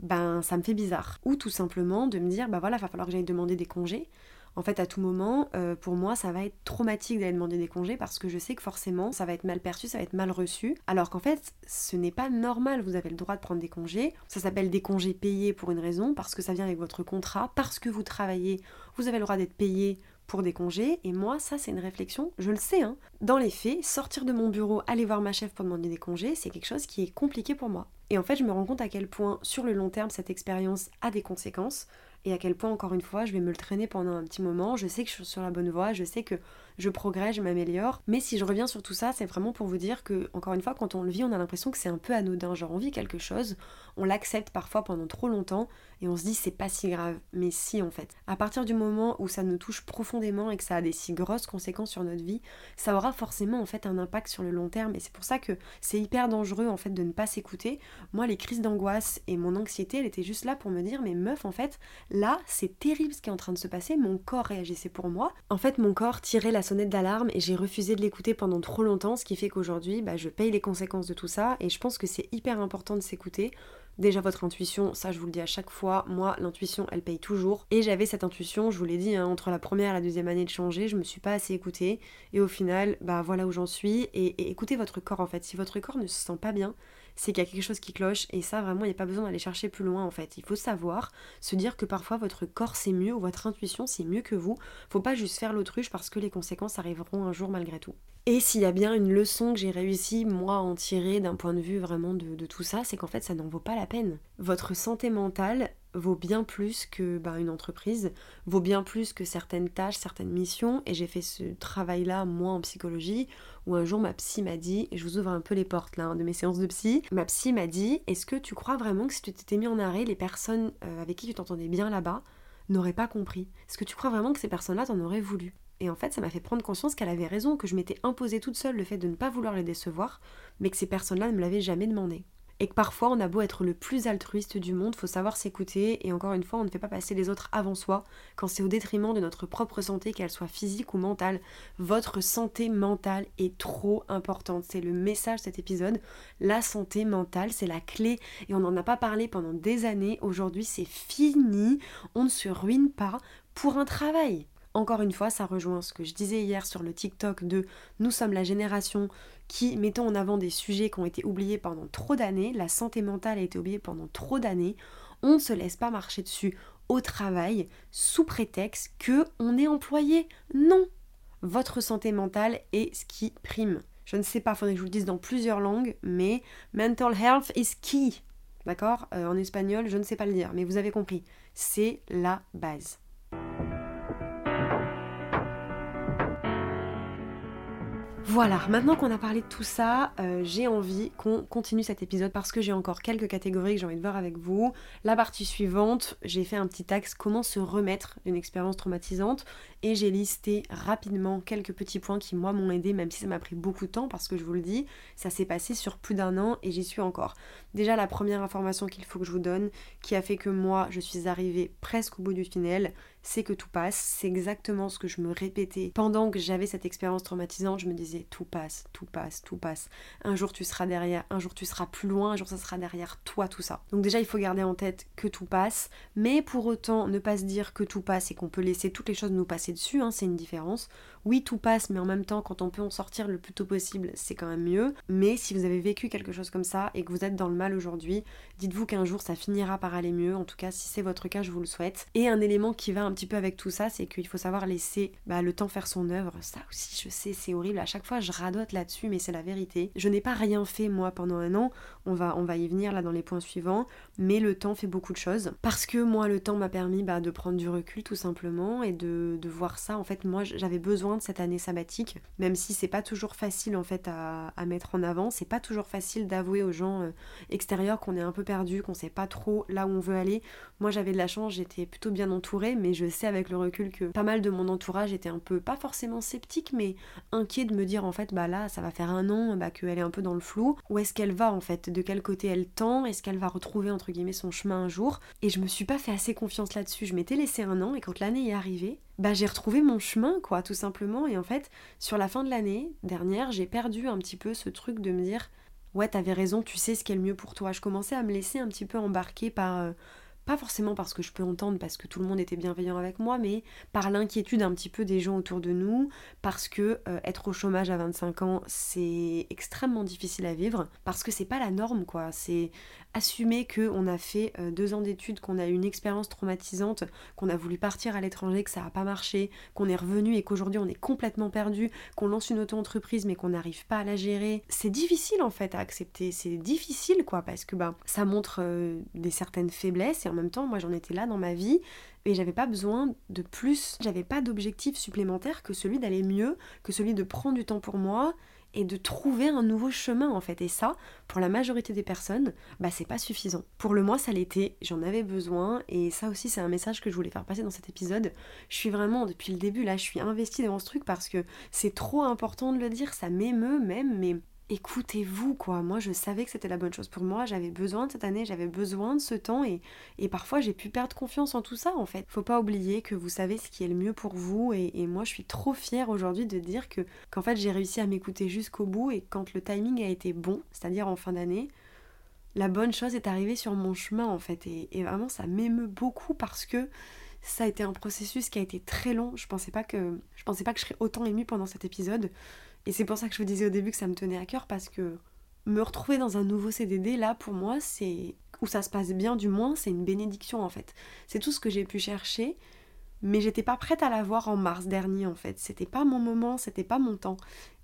A: ben, ça me fait bizarre. Ou tout simplement de me dire, ben voilà, il va falloir que j'aille demander des congés, en fait, à tout moment, euh, pour moi, ça va être traumatique d'aller demander des congés parce que je sais que forcément, ça va être mal perçu, ça va être mal reçu. Alors qu'en fait, ce n'est pas normal, vous avez le droit de prendre des congés. Ça s'appelle des congés payés pour une raison, parce que ça vient avec votre contrat, parce que vous travaillez, vous avez le droit d'être payé pour des congés. Et moi, ça, c'est une réflexion, je le sais, hein. Dans les faits, sortir de mon bureau, aller voir ma chef pour demander des congés, c'est quelque chose qui est compliqué pour moi. Et en fait, je me rends compte à quel point, sur le long terme, cette expérience a des conséquences et à quel point, encore une fois, je vais me le traîner pendant un petit moment. Je sais que je suis sur la bonne voie, je sais que je progresse, je m'améliore. Mais si je reviens sur tout ça, c'est vraiment pour vous dire que, encore une fois, quand on le vit, on a l'impression que c'est un peu anodin. Genre, on vit quelque chose, on l'accepte parfois pendant trop longtemps et on se dit c'est pas si grave. Mais si, en fait. À partir du moment où ça nous touche profondément et que ça a des si grosses conséquences sur notre vie, ça aura forcément en fait un impact sur le long terme. Et c'est pour ça que c'est hyper dangereux en fait de ne pas s'écouter. Moi, les crises d'angoisse et mon anxiété, elle était juste là pour me dire mais meuf, en fait, là, c'est terrible ce qui est en train de se passer, mon corps réagissait pour moi. En fait, mon corps tirait la sonnette d'alarme et j'ai refusé de l'écouter pendant trop longtemps, ce qui fait qu'aujourd'hui, bah, je paye les conséquences de tout ça et je pense que c'est hyper important de s'écouter. Déjà votre intuition, ça je vous le dis à chaque fois, moi l'intuition elle paye toujours. Et j'avais cette intuition, je vous l'ai dit, hein, entre la première et la deuxième année de changer, je me suis pas assez écoutée. Et au final, bah voilà où j'en suis. Et, et écoutez votre corps en fait. Si votre corps ne se sent pas bien, c'est qu'il y a quelque chose qui cloche et ça vraiment il n'y a pas besoin d'aller chercher plus loin en fait. Il faut savoir se dire que parfois votre corps c'est mieux ou votre intuition c'est mieux que vous. Faut pas juste faire l'autruche parce que les conséquences arriveront un jour malgré tout. Et s'il y a bien une leçon que j'ai réussi moi à en tirer d'un point de vue vraiment de, de tout ça, c'est qu'en fait ça n'en vaut pas la peine. Votre santé mentale, vaut bien plus que ben, une entreprise, vaut bien plus que certaines tâches, certaines missions. Et j'ai fait ce travail-là, moi, en psychologie, où un jour ma psy m'a dit, et je vous ouvre un peu les portes là, hein, de mes séances de psy, ma psy m'a dit, est-ce que tu crois vraiment que si tu t'étais mis en arrêt, les personnes euh, avec qui tu t'entendais bien là-bas n'auraient pas compris? Est-ce que tu crois vraiment que ces personnes-là t'en auraient voulu? Et en fait, ça m'a fait prendre conscience qu'elle avait raison, que je m'étais imposée toute seule le fait de ne pas vouloir les décevoir, mais que ces personnes-là ne me l'avaient jamais demandé et que parfois on a beau être le plus altruiste du monde, faut savoir s'écouter et encore une fois on ne fait pas passer les autres avant soi quand c'est au détriment de notre propre santé, qu'elle soit physique ou mentale. Votre santé mentale est trop importante, c'est le message de cet épisode. La santé mentale c'est la clé et on n'en a pas parlé pendant des années, aujourd'hui c'est fini, on ne se ruine pas pour un travail. Encore une fois, ça rejoint ce que je disais hier sur le TikTok de nous sommes la génération qui mettons en avant des sujets qui ont été oubliés pendant trop d'années, la santé mentale a été oubliée pendant trop d'années, on ne se laisse pas marcher dessus au travail sous prétexte que on est employé. Non, votre santé mentale est ce qui prime. Je ne sais pas, il faudrait que je vous le dise dans plusieurs langues, mais mental health is key. D'accord? Euh, En espagnol, je ne sais pas le dire, mais vous avez compris. C'est la base. Voilà, maintenant qu'on a parlé de tout ça, euh, j'ai envie qu'on continue cet épisode parce que j'ai encore quelques catégories que j'ai envie de voir avec vous. La partie suivante, j'ai fait un petit axe comment se remettre d'une expérience traumatisante et j'ai listé rapidement quelques petits points qui moi m'ont aidé même si ça m'a pris beaucoup de temps parce que je vous le dis, ça s'est passé sur plus d'un an et j'y suis encore. Déjà la première information qu'il faut que je vous donne qui a fait que moi je suis arrivée presque au bout du tunnel, c'est que tout passe. C'est exactement ce que je me répétais pendant que j'avais cette expérience traumatisante. Je me disais tout passe, tout passe, tout passe. Un jour tu seras derrière, un jour tu seras plus loin, un jour ça sera derrière toi, tout ça. Donc déjà il faut garder en tête que tout passe, mais pour autant ne pas se dire que tout passe et qu'on peut laisser toutes les choses nous passer dessus, hein, c'est une différence. Oui, tout passe, mais en même temps, quand on peut en sortir le plus tôt possible, c'est quand même mieux. Mais si vous avez vécu quelque chose comme ça et que vous êtes dans le mal aujourd'hui, dites-vous qu'un jour ça finira par aller mieux. En tout cas, si c'est votre cas, je vous le souhaite. Et un élément qui va un petit peu avec tout ça, c'est qu'il faut savoir laisser bah, le temps faire son œuvre. Ça aussi, je sais, c'est horrible. À chaque fois, je radote là-dessus, mais c'est la vérité. Je n'ai pas rien fait moi pendant un an. On va, y venir là dans les points suivants. Mais le temps fait beaucoup de choses. Parce que moi, le temps m'a permis bah, de prendre du recul tout simplement et de, de voir ça. En fait, moi, j'avais besoin de cette année sabbatique, même si c'est pas toujours facile en fait à, mettre en avant, c'est pas toujours facile d'avouer aux gens euh, extérieurs qu'on est un peu perdu, qu'on sait pas trop là où on veut aller. Moi j'avais de la chance, j'étais plutôt bien entourée, mais je sais avec le recul que pas mal de mon entourage était un peu, pas forcément sceptique, mais inquiet de me dire en fait bah là ça va faire un an bah, qu'elle est un peu dans le flou. Où est-ce qu'elle va en fait? De quel côté elle tend Est-ce qu'elle va retrouver entre guillemets son chemin un jour Et je me suis pas fait assez confiance là-dessus. Je m'étais laissé un an et quand l'année est arrivée, bah, j'ai retrouvé mon chemin, quoi, tout simplement. Et en fait, sur la fin de l'année dernière, j'ai perdu un petit peu ce truc de me dire, ouais, t'avais raison, tu sais ce qui est le mieux pour toi. Je commençais à me laisser un petit peu embarquer par, euh, pas forcément parce que je peux entendre, parce que tout le monde était bienveillant avec moi, mais par l'inquiétude un petit peu des gens autour de nous, parce que euh, être au chômage à 25 ans, c'est extrêmement difficile à vivre, parce que c'est pas la norme, quoi. C'est assumer qu'on a fait euh, deux ans d'études, qu'on a eu une expérience traumatisante, qu'on a voulu partir à l'étranger, que ça n'a pas marché, qu'on est revenu et qu'aujourd'hui on est complètement perdu, qu'on lance une auto-entreprise mais qu'on n'arrive pas à la gérer. C'est difficile en fait à accepter, c'est difficile quoi, parce que bah, ça montre euh, des certaines faiblesses et en même temps, moi j'en étais là dans ma vie, et j'avais pas besoin de plus, j'avais pas d'objectif supplémentaire que celui d'aller mieux, que celui de prendre du temps pour moi et de trouver un nouveau chemin en fait. Et ça, pour la majorité des personnes, bah c'est pas suffisant. Pour le moi, ça l'était, j'en avais besoin et ça aussi c'est un message que je voulais faire passer dans cet épisode. Je suis vraiment depuis le début là, je suis investie dans ce truc parce que c'est trop important de le dire, ça m'émeut même, mais écoutez-vous quoi. Moi je savais que c'était la bonne chose pour moi, j'avais besoin de cette année, j'avais besoin de ce temps et, parfois j'ai pu perdre confiance en tout ça en fait. Faut pas oublier que vous savez ce qui est le mieux pour vous et, moi je suis trop fière aujourd'hui de dire que qu'en fait j'ai réussi à m'écouter jusqu'au bout et quand le timing a été bon, c'est-à-dire en fin d'année, la bonne chose est arrivée sur mon chemin en fait et, et vraiment ça m'émeut beaucoup parce que ça a été un processus qui a été très long. Je pensais je pensais pas que je serais autant émue pendant cet épisode. Et c'est pour ça que je vous disais au début que ça me tenait à cœur parce que me retrouver dans un nouveau CDD, là, pour moi, c'est. où ça se passe bien, du moins, c'est une bénédiction en fait. C'est tout ce que j'ai pu chercher, mais j'étais pas prête à l'avoir en mars dernier en fait. C'était pas mon moment, c'était pas mon temps.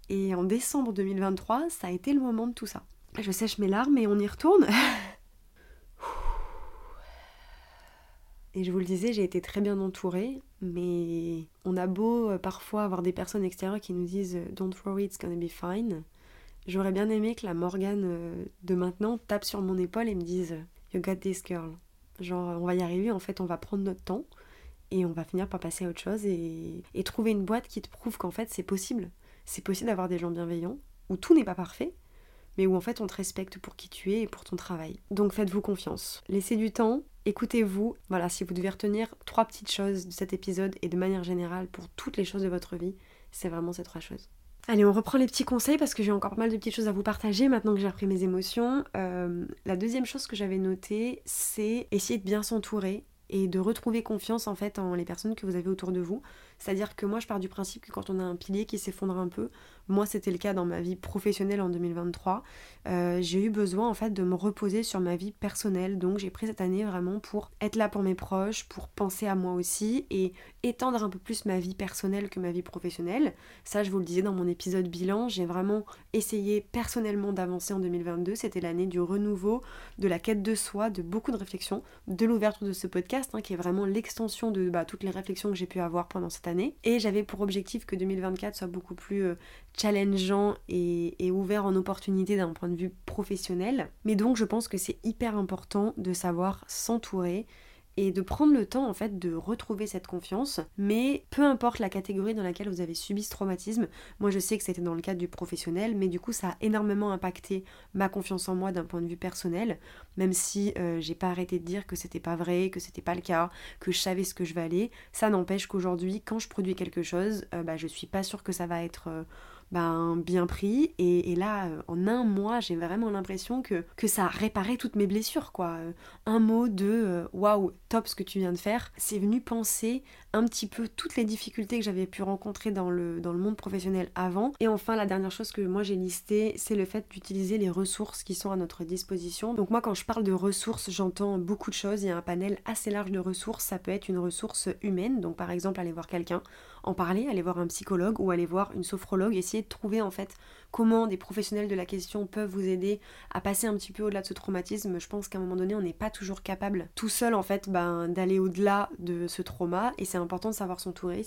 A: Et en décembre 2023, ça a été le moment de tout ça. Je sèche mes larmes et on y retourne. [laughs] Et je vous le disais, j'ai été très bien entourée, mais on a beau euh, parfois avoir des personnes extérieures qui nous disent euh, Don't worry, it's gonna be fine. J'aurais bien aimé que la Morgane euh, de maintenant tape sur mon épaule et me dise You got this girl. Genre, on va y arriver, en fait, on va prendre notre temps et on va finir par passer à autre chose et, et trouver une boîte qui te prouve qu'en fait c'est possible. C'est possible d'avoir des gens bienveillants, où tout n'est pas parfait, mais où en fait on te respecte pour qui tu es et pour ton travail. Donc faites-vous confiance. Laissez du temps, écoutez-vous. Voilà, si vous devez retenir trois petites choses de cet épisode et de manière générale pour toutes les choses de votre vie, c'est vraiment ces trois choses. Allez, on reprend les petits conseils parce que j'ai encore pas mal de petites choses à vous partager maintenant que j'ai repris mes émotions. Euh, la deuxième chose que j'avais notée, c'est essayer de bien s'entourer et de retrouver confiance en fait en les personnes que vous avez autour de vous. C'est-à-dire que moi je pars du principe que quand on a un pilier qui s'effondre un peu, moi c'était le cas dans ma vie professionnelle en 2023, euh, j'ai eu besoin en fait de me reposer sur ma vie personnelle. Donc j'ai pris cette année vraiment pour être là pour mes proches, pour penser à moi aussi et étendre un peu plus ma vie personnelle que ma vie professionnelle. Ça je vous le disais dans mon épisode bilan, j'ai vraiment essayé personnellement d'avancer en 2022. C'était l'année du renouveau, de la quête de soi, de beaucoup de réflexions, de l'ouverture de ce podcast hein, qui est vraiment l'extension de bah, toutes les réflexions que j'ai pu avoir pendant cette année Et j'avais pour objectif que 2024 soit beaucoup plus euh, challengeant et ouvert en opportunités d'un point de vue professionnel. Mais donc je pense que c'est hyper important de savoir s'entourer et de prendre le temps en fait de retrouver cette confiance. Mais peu importe la catégorie dans laquelle vous avez subi ce traumatisme, moi je sais que c'était dans le cadre du professionnel, mais du coup ça a énormément impacté ma confiance en moi d'un point de vue personnel, même si euh, j'ai pas arrêté de dire que c'était pas vrai, que c'était pas le cas, que je savais ce que je valais. Ça n'empêche qu'aujourd'hui, quand je produis quelque chose, euh, bah, je suis pas sûre que ça va être euh, ben, bien pris. Et, là, euh, en un mois, j'ai vraiment l'impression que, que ça a réparé toutes mes blessures, quoi. Euh, un mot de euh, waouh, top ce que tu viens de faire. C'est venu penser un petit peu toutes les difficultés que j'avais pu rencontrer dans le, dans le monde professionnel avant. Et enfin, la dernière chose que moi j'ai listée, c'est le fait d'utiliser les ressources qui sont à notre disposition. Donc moi, quand je parle de ressources, j'entends beaucoup de choses. Il y a un panel assez large de ressources. Ça peut être une ressource humaine, donc par exemple aller voir quelqu'un en parler, aller voir un psychologue ou aller voir une sophrologue, essayer de trouver en fait comment des professionnels de la question peuvent vous aider à passer un petit peu au-delà de ce traumatisme. Je pense qu'à un moment donné, on n'est pas toujours capable tout seul en fait ben, d'aller au-delà de ce trauma et c'est important de savoir s'entourer.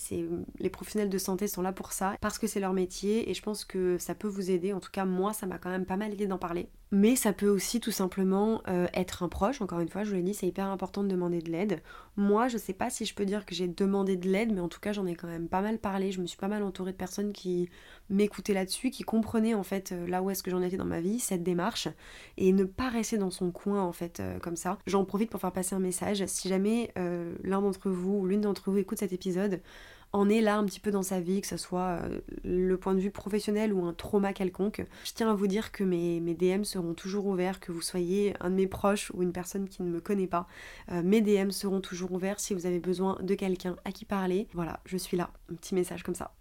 A: Les professionnels de santé sont là pour ça parce que c'est leur métier et je pense que ça peut vous aider. En tout cas, moi, ça m'a quand même pas mal aidé d'en parler. Mais ça peut aussi tout simplement euh, être un proche. Encore une fois, je vous l'ai dit, c'est hyper important de demander de l'aide. Moi, je sais pas si je peux dire que j'ai demandé de l'aide, mais en tout cas, j'en ai quand même pas mal parlé. Je me suis pas mal entourée de personnes qui m'écoutaient là-dessus, qui comprenaient en fait euh, là où est-ce que j'en étais dans ma vie, cette démarche, et ne pas rester dans son coin en fait euh, comme ça. J'en profite pour faire passer un message. Si jamais l'un d'entre vous ou l'une d'entre vous écoute cet épisode, en est là un petit peu dans sa vie, que ce soit euh, le point de vue professionnel ou un trauma quelconque. Je tiens à vous dire que mes, DM seront toujours ouverts, que vous soyez un de mes proches ou une personne qui ne me connaît pas. Euh, mes DM seront toujours ouverts si vous avez besoin de quelqu'un à qui parler. Voilà, je suis là. Un petit message comme ça.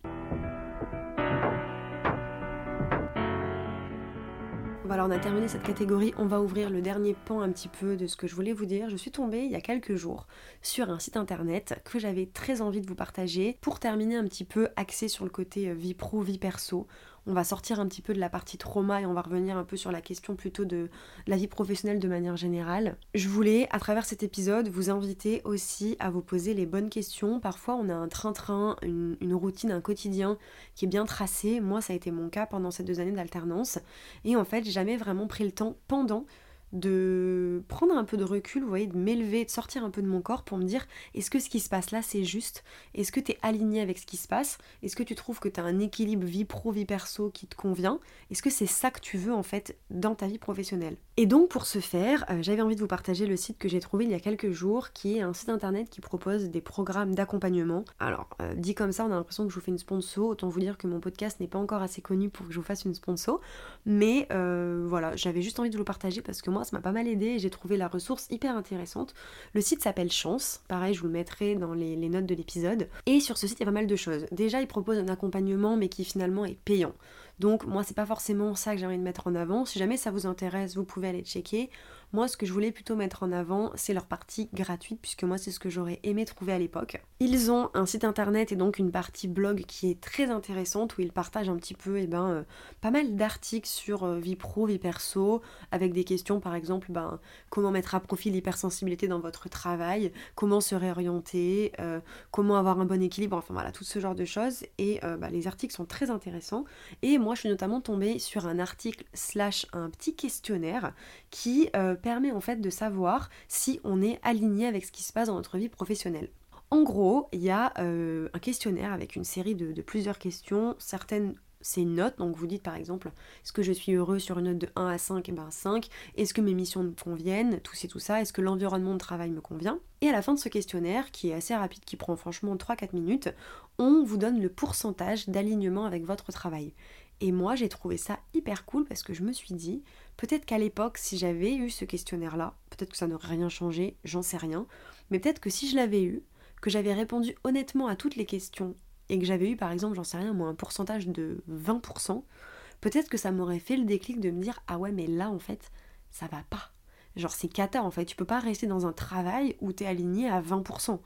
A: Voilà, on a terminé cette catégorie. On va ouvrir le dernier pan un petit peu de ce que je voulais vous dire. Je suis tombée il y a quelques jours sur un site internet que j'avais très envie de vous partager pour terminer un petit peu axé sur le côté euh, vie pro, vie perso on va sortir un petit peu de la partie trauma et on va revenir un peu sur la question plutôt de la vie professionnelle de manière générale. Je voulais, à travers cet épisode, vous inviter aussi à vous poser les bonnes questions. Parfois, on a un train-train, une, routine, un quotidien qui est bien tracé. Moi, ça a été mon cas pendant ces deux années d'alternance. Et en fait, j'ai jamais vraiment pris le temps pendant de prendre un peu de recul, voyez, de m'élever, de sortir un peu de mon corps pour me dire est-ce que ce qui se passe là c'est juste? Est-ce que tu es aligné avec ce qui se passe? Est-ce que tu trouves que tu as un équilibre vie pro, vie perso qui te convient? Est-ce que c'est ça que tu veux en fait dans ta vie professionnelle? Et donc pour ce faire, euh, j'avais envie de vous partager le site que j'ai trouvé il y a quelques jours qui est un site internet qui propose des programmes d'accompagnement. Alors, euh, dit comme ça, on a l'impression que je vous fais une sponsor, autant vous dire que mon podcast n'est pas encore assez connu pour que je vous fasse une sponsor, mais euh, voilà, j'avais juste envie de vous le partager parce que moi ça m'a pas mal aidé et j'ai trouvé la ressource hyper intéressante. Le site s'appelle Chance, pareil, je vous le mettrai dans les, les notes de l'épisode. Et sur ce site, il y a pas mal de choses. Déjà, il propose un accompagnement, mais qui finalement est payant. Donc, moi, c'est pas forcément ça que j'ai envie de mettre en avant. Si jamais ça vous intéresse, vous pouvez aller checker. Moi, ce que je voulais plutôt mettre en avant, c'est leur partie gratuite, puisque moi, c'est ce que j'aurais aimé trouver à l'époque. Ils ont un site internet et donc une partie blog qui est très intéressante, où ils partagent un petit peu, et eh ben, euh, pas mal d'articles sur euh, vie pro, vie perso, avec des questions, par exemple, ben, comment mettre à profit l'hypersensibilité dans votre travail, comment se réorienter, euh, comment avoir un bon équilibre, enfin voilà, tout ce genre de choses. Et bah, les articles sont très intéressants. Et moi, je suis notamment tombée sur un article slash un petit questionnaire qui permet en fait de savoir si on est aligné avec ce qui se passe dans notre vie professionnelle. En gros, il y a euh, un questionnaire avec une série de, plusieurs questions. Certaines, c'est une note, donc vous dites par exemple, est-ce que je suis heureux sur une note de 1 à 5 Et ben 5. Est-ce que mes missions me conviennent? Tout c'est tout ça. Est-ce que l'environnement de travail me convient? Et à la fin de ce questionnaire, qui est assez rapide, qui prend franchement 3-4 minutes, on vous donne le pourcentage d'alignement avec votre travail. Et moi, j'ai trouvé ça hyper cool parce que je me suis dit, peut-être qu'à l'époque, si j'avais eu ce questionnaire-là, peut-être que ça n'aurait rien changé, j'en sais rien, mais peut-être que si je l'avais eu, que j'avais répondu honnêtement à toutes les questions et que j'avais eu par exemple, j'en sais rien, moi un pourcentage de 20%, peut-être que ça m'aurait fait le déclic de me dire ah ouais mais là en fait ça va pas. Genre c'est cata en fait, tu peux pas rester dans un travail où tu es aligné à 20%.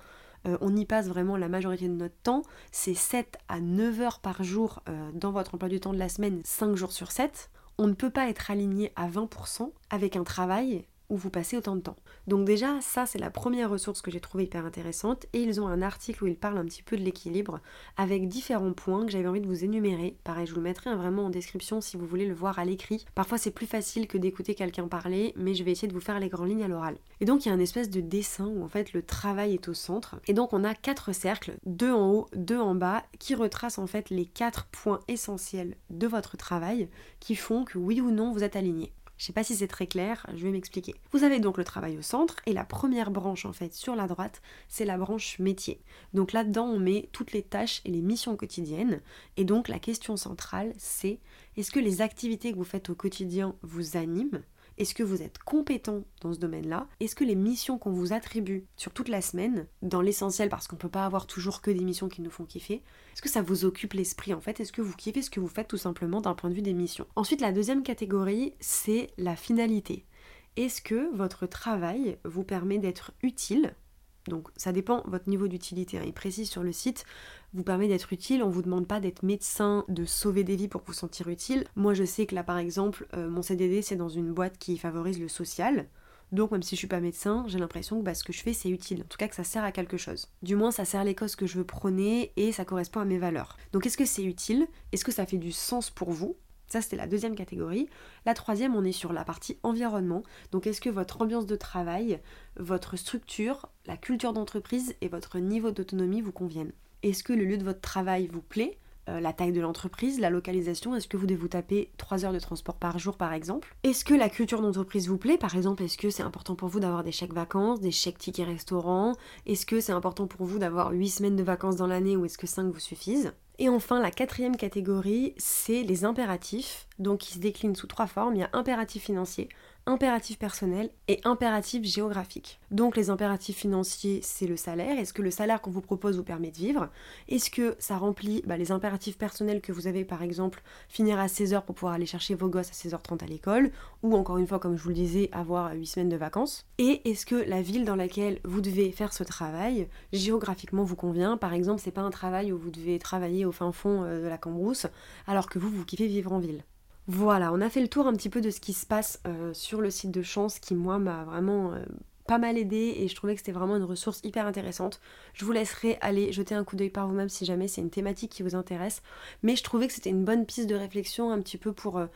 A: Euh, on y passe vraiment la majorité de notre temps. C'est 7 à 9 heures par jour euh, dans votre emploi du temps de la semaine, 5 jours sur 7. On ne peut pas être aligné à 20% avec un travail où vous passez autant de temps. Donc déjà, ça c'est la première ressource que j'ai trouvée hyper intéressante et ils ont un article où ils parlent un petit peu de l'équilibre avec différents points que j'avais envie de vous énumérer. Pareil, je vous mettrai vraiment en description si vous voulez le voir à l'écrit. Parfois c'est plus facile que d'écouter quelqu'un parler, mais je vais essayer de vous faire les grandes lignes à l'oral. Et donc il y a une espèce de dessin où en fait le travail est au centre. Et donc on a quatre cercles, deux en haut, deux en bas, qui retracent en fait les quatre points essentiels de votre travail qui font que oui ou non vous êtes aligné. Je sais pas si c'est très clair, je vais m'expliquer. Vous avez donc le travail au centre et la première branche en fait sur la droite, c'est la branche métier. Donc là-dedans, on met toutes les tâches et les missions quotidiennes et donc la question centrale, c'est est-ce que les activités que vous faites au quotidien vous animent? Est-ce que vous êtes compétent dans ce domaine-là? Est-ce que les missions qu'on vous attribue sur toute la semaine, dans l'essentiel parce qu'on ne peut pas avoir toujours que des missions qui nous font kiffer, est-ce que ça vous occupe l'esprit en fait? Est-ce que vous kiffez ce que vous faites tout simplement d'un point de vue des missions? Ensuite, la deuxième catégorie, c'est la finalité. Est-ce que votre travail vous permet d'être utile donc ça dépend votre niveau d'utilité. Hein. Il précise sur le site, vous permet d'être utile. On vous demande pas d'être médecin, de sauver des vies pour vous sentir utile. Moi je sais que là par exemple, euh, mon CDD c'est dans une boîte qui favorise le social. Donc même si je suis pas médecin, j'ai l'impression que bah, ce que je fais c'est utile, en tout cas que ça sert à quelque chose. Du moins ça sert les causes que je veux prôner et ça correspond à mes valeurs. Donc est-ce que c'est utile? Est-ce que ça fait du sens pour vous? Ça, c'était la deuxième catégorie. La troisième, on est sur la partie environnement. Donc, est-ce que votre ambiance de travail, votre structure, la culture d'entreprise et votre niveau d'autonomie vous conviennent? Est-ce que le lieu de votre travail vous plaît? Euh, la taille de l'entreprise, la localisation, est-ce que vous devez vous taper 3 heures de transport par jour par exemple? Est-ce que la culture d'entreprise vous plaît? Par exemple, est-ce que c'est important pour vous d'avoir des chèques vacances, des chèques tickets restaurants? Est-ce que c'est important pour vous d'avoir 8 semaines de vacances dans l'année ou est-ce que 5 vous suffisent? Et enfin, la quatrième catégorie, c'est les impératifs, donc qui se déclinent sous trois formes. Il y a impératif financier, impératif personnel et impératif géographique. Donc les impératifs financiers, c'est le salaire. Est-ce que le salaire qu'on vous propose vous permet de vivre? Est-ce que ça remplit bah, les impératifs personnels que vous avez, par exemple, finir à 16h pour pouvoir aller chercher vos gosses à 16h30 à l'école Ou encore une fois, comme je vous le disais, avoir 8 semaines de vacances? Et est-ce que la ville dans laquelle vous devez faire ce travail, géographiquement, vous convient? Par exemple, c'est pas un travail où vous devez travailler au fin fond euh, de la Cambrousse, alors que vous, vous kiffez vivre en ville. Voilà, on a fait le tour un petit peu de ce qui se passe euh, sur le site de Chance qui moi m'a vraiment euh, pas mal aidé et je trouvais que c'était vraiment une ressource hyper intéressante. Je vous laisserai aller jeter un coup d'œil par vous-même si jamais c'est une thématique qui vous intéresse. Mais je trouvais que c'était une bonne piste de réflexion un petit peu pour, euh,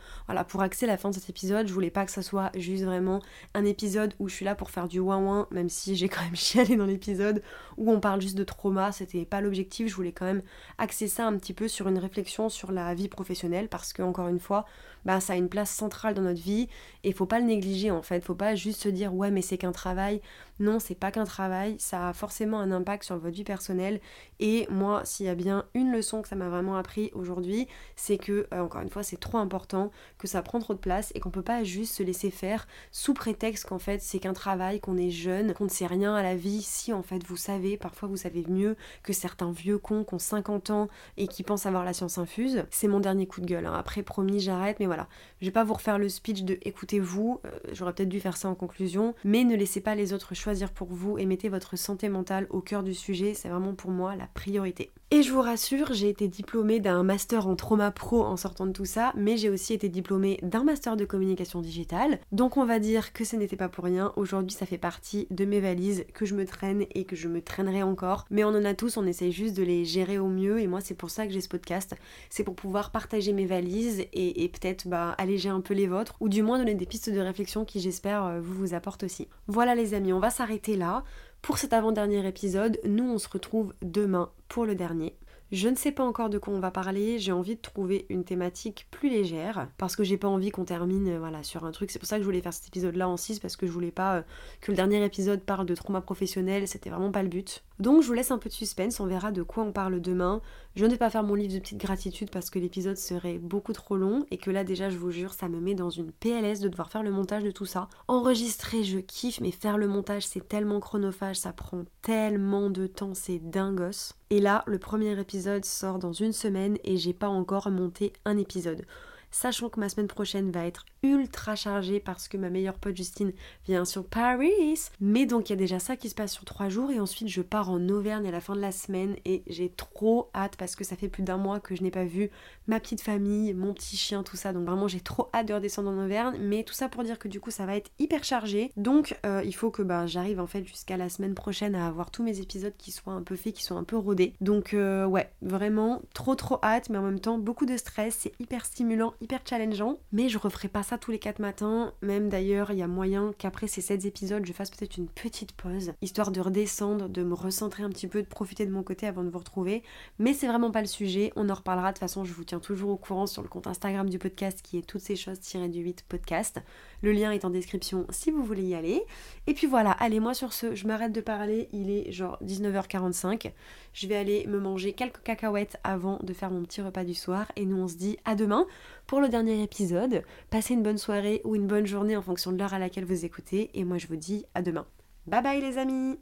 A: pour axer la fin de cet épisode. Je voulais pas que ça soit juste vraiment un épisode où je suis là pour faire du ouin-ouin, même si j'ai quand même [laughs] chialé dans l'épisode où on parle juste de trauma. C'était pas l'objectif. Je voulais quand même axer ça un petit peu sur une réflexion sur la vie professionnelle parce que, encore une fois, bah, ça a une place centrale dans notre vie et faut pas le négliger en fait. Faut pas juste se dire ouais, mais c'est qu'un travail. Non, c'est pas qu'un travail, ça a forcément un impact sur votre vie personnelle. Et moi, s'il y a bien une leçon que ça m'a vraiment appris aujourd'hui, c'est que, euh, encore une fois, c'est trop important, que ça prend trop de place et qu'on peut pas juste se laisser faire sous prétexte qu'en fait c'est qu'un travail, qu'on est jeune, qu'on ne sait rien à la vie. Si en fait vous savez, parfois vous savez mieux que certains vieux cons qui ont 50 ans et qui pensent avoir la science infuse. C'est mon dernier coup de gueule. Hein. Après, promis, j'arrête, mais voilà. Je vais pas vous refaire le speech de écoutez-vous, euh, j'aurais peut-être dû faire ça en conclusion, mais ne laissez pas les autres choisir pour vous et mettez votre santé mentale au cœur du sujet, c'est vraiment pour moi la priorité. Et je vous rassure, j'ai été diplômée d'un master en trauma pro en sortant de tout ça, mais j'ai aussi été diplômée d'un master de communication digitale. Donc on va dire que ce n'était pas pour rien. Aujourd'hui, ça fait partie de mes valises que je me traîne et que je me traînerai encore. Mais on en a tous, on essaye juste de les gérer au mieux. Et moi, c'est pour ça que j'ai ce podcast. C'est pour pouvoir partager mes valises et, peut-être bah, alléger un peu les vôtres, ou du moins donner des pistes de réflexion qui, j'espère, euh, vous vous apportent aussi. Voilà les amis, on va s'arrêter là. Pour cet avant-dernier épisode, nous on se retrouve demain pour le dernier. Je ne sais pas encore de quoi on va parler, j'ai envie de trouver une thématique plus légère parce que j'ai pas envie qu'on termine euh, voilà, sur un truc. C'est pour ça que je voulais faire cet épisode là en 6 parce que je voulais pas euh, que le dernier épisode parle de trauma professionnel, c'était vraiment pas le but. Donc je vous laisse un peu de suspense, on verra de quoi on parle demain. Je ne vais pas faire mon livre de petite gratitude parce que l'épisode serait beaucoup trop long et que là déjà je vous jure ça me met dans une PLS de devoir faire le montage de tout ça. Enregistrer je kiffe mais faire le montage c'est tellement chronophage, ça prend tellement de temps, c'est dingos. Et là le premier épisode sort dans une semaine et j'ai pas encore monté un épisode. Sachant que ma semaine prochaine va être ultra chargée parce que ma meilleure pote Justine vient sur Paris. Mais donc il y a déjà ça qui se passe sur trois jours et ensuite je pars en Auvergne à la fin de la semaine et j'ai trop hâte parce que ça fait plus d'un mois que je n'ai pas vu ma petite famille, mon petit chien, tout ça. Donc vraiment j'ai trop hâte de redescendre en Auvergne. Mais tout ça pour dire que du coup ça va être hyper chargé. Donc euh, il faut que bah, j'arrive en fait jusqu'à la semaine prochaine à avoir tous mes épisodes qui soient un peu faits, qui soient un peu rodés. Donc euh, ouais, vraiment trop trop hâte, mais en même temps beaucoup de stress. C'est hyper stimulant, hyper challengeant. Mais je referai pas ça tous les 4 matins. Même d'ailleurs, il y a moyen qu'après ces 7 épisodes, je fasse peut-être une petite pause, histoire de redescendre, de me recentrer un petit peu, de profiter de mon côté avant de vous retrouver. Mais c'est vraiment pas le sujet. On en reparlera. De toute façon, je vous tiens toujours au courant sur le compte Instagram du podcast qui est toutes ces choses du 8 podcast. Le lien est en description si vous voulez y aller. Et puis voilà, allez, moi sur ce, je m'arrête de parler. Il est genre 19h45. Je vais aller me manger quelques cacahuètes avant de faire mon petit repas du soir. Et nous, on se dit à demain pour le dernier épisode. Passez une bonne soirée ou une bonne journée en fonction de l'heure à laquelle vous écoutez. Et moi, je vous dis à demain. Bye bye les amis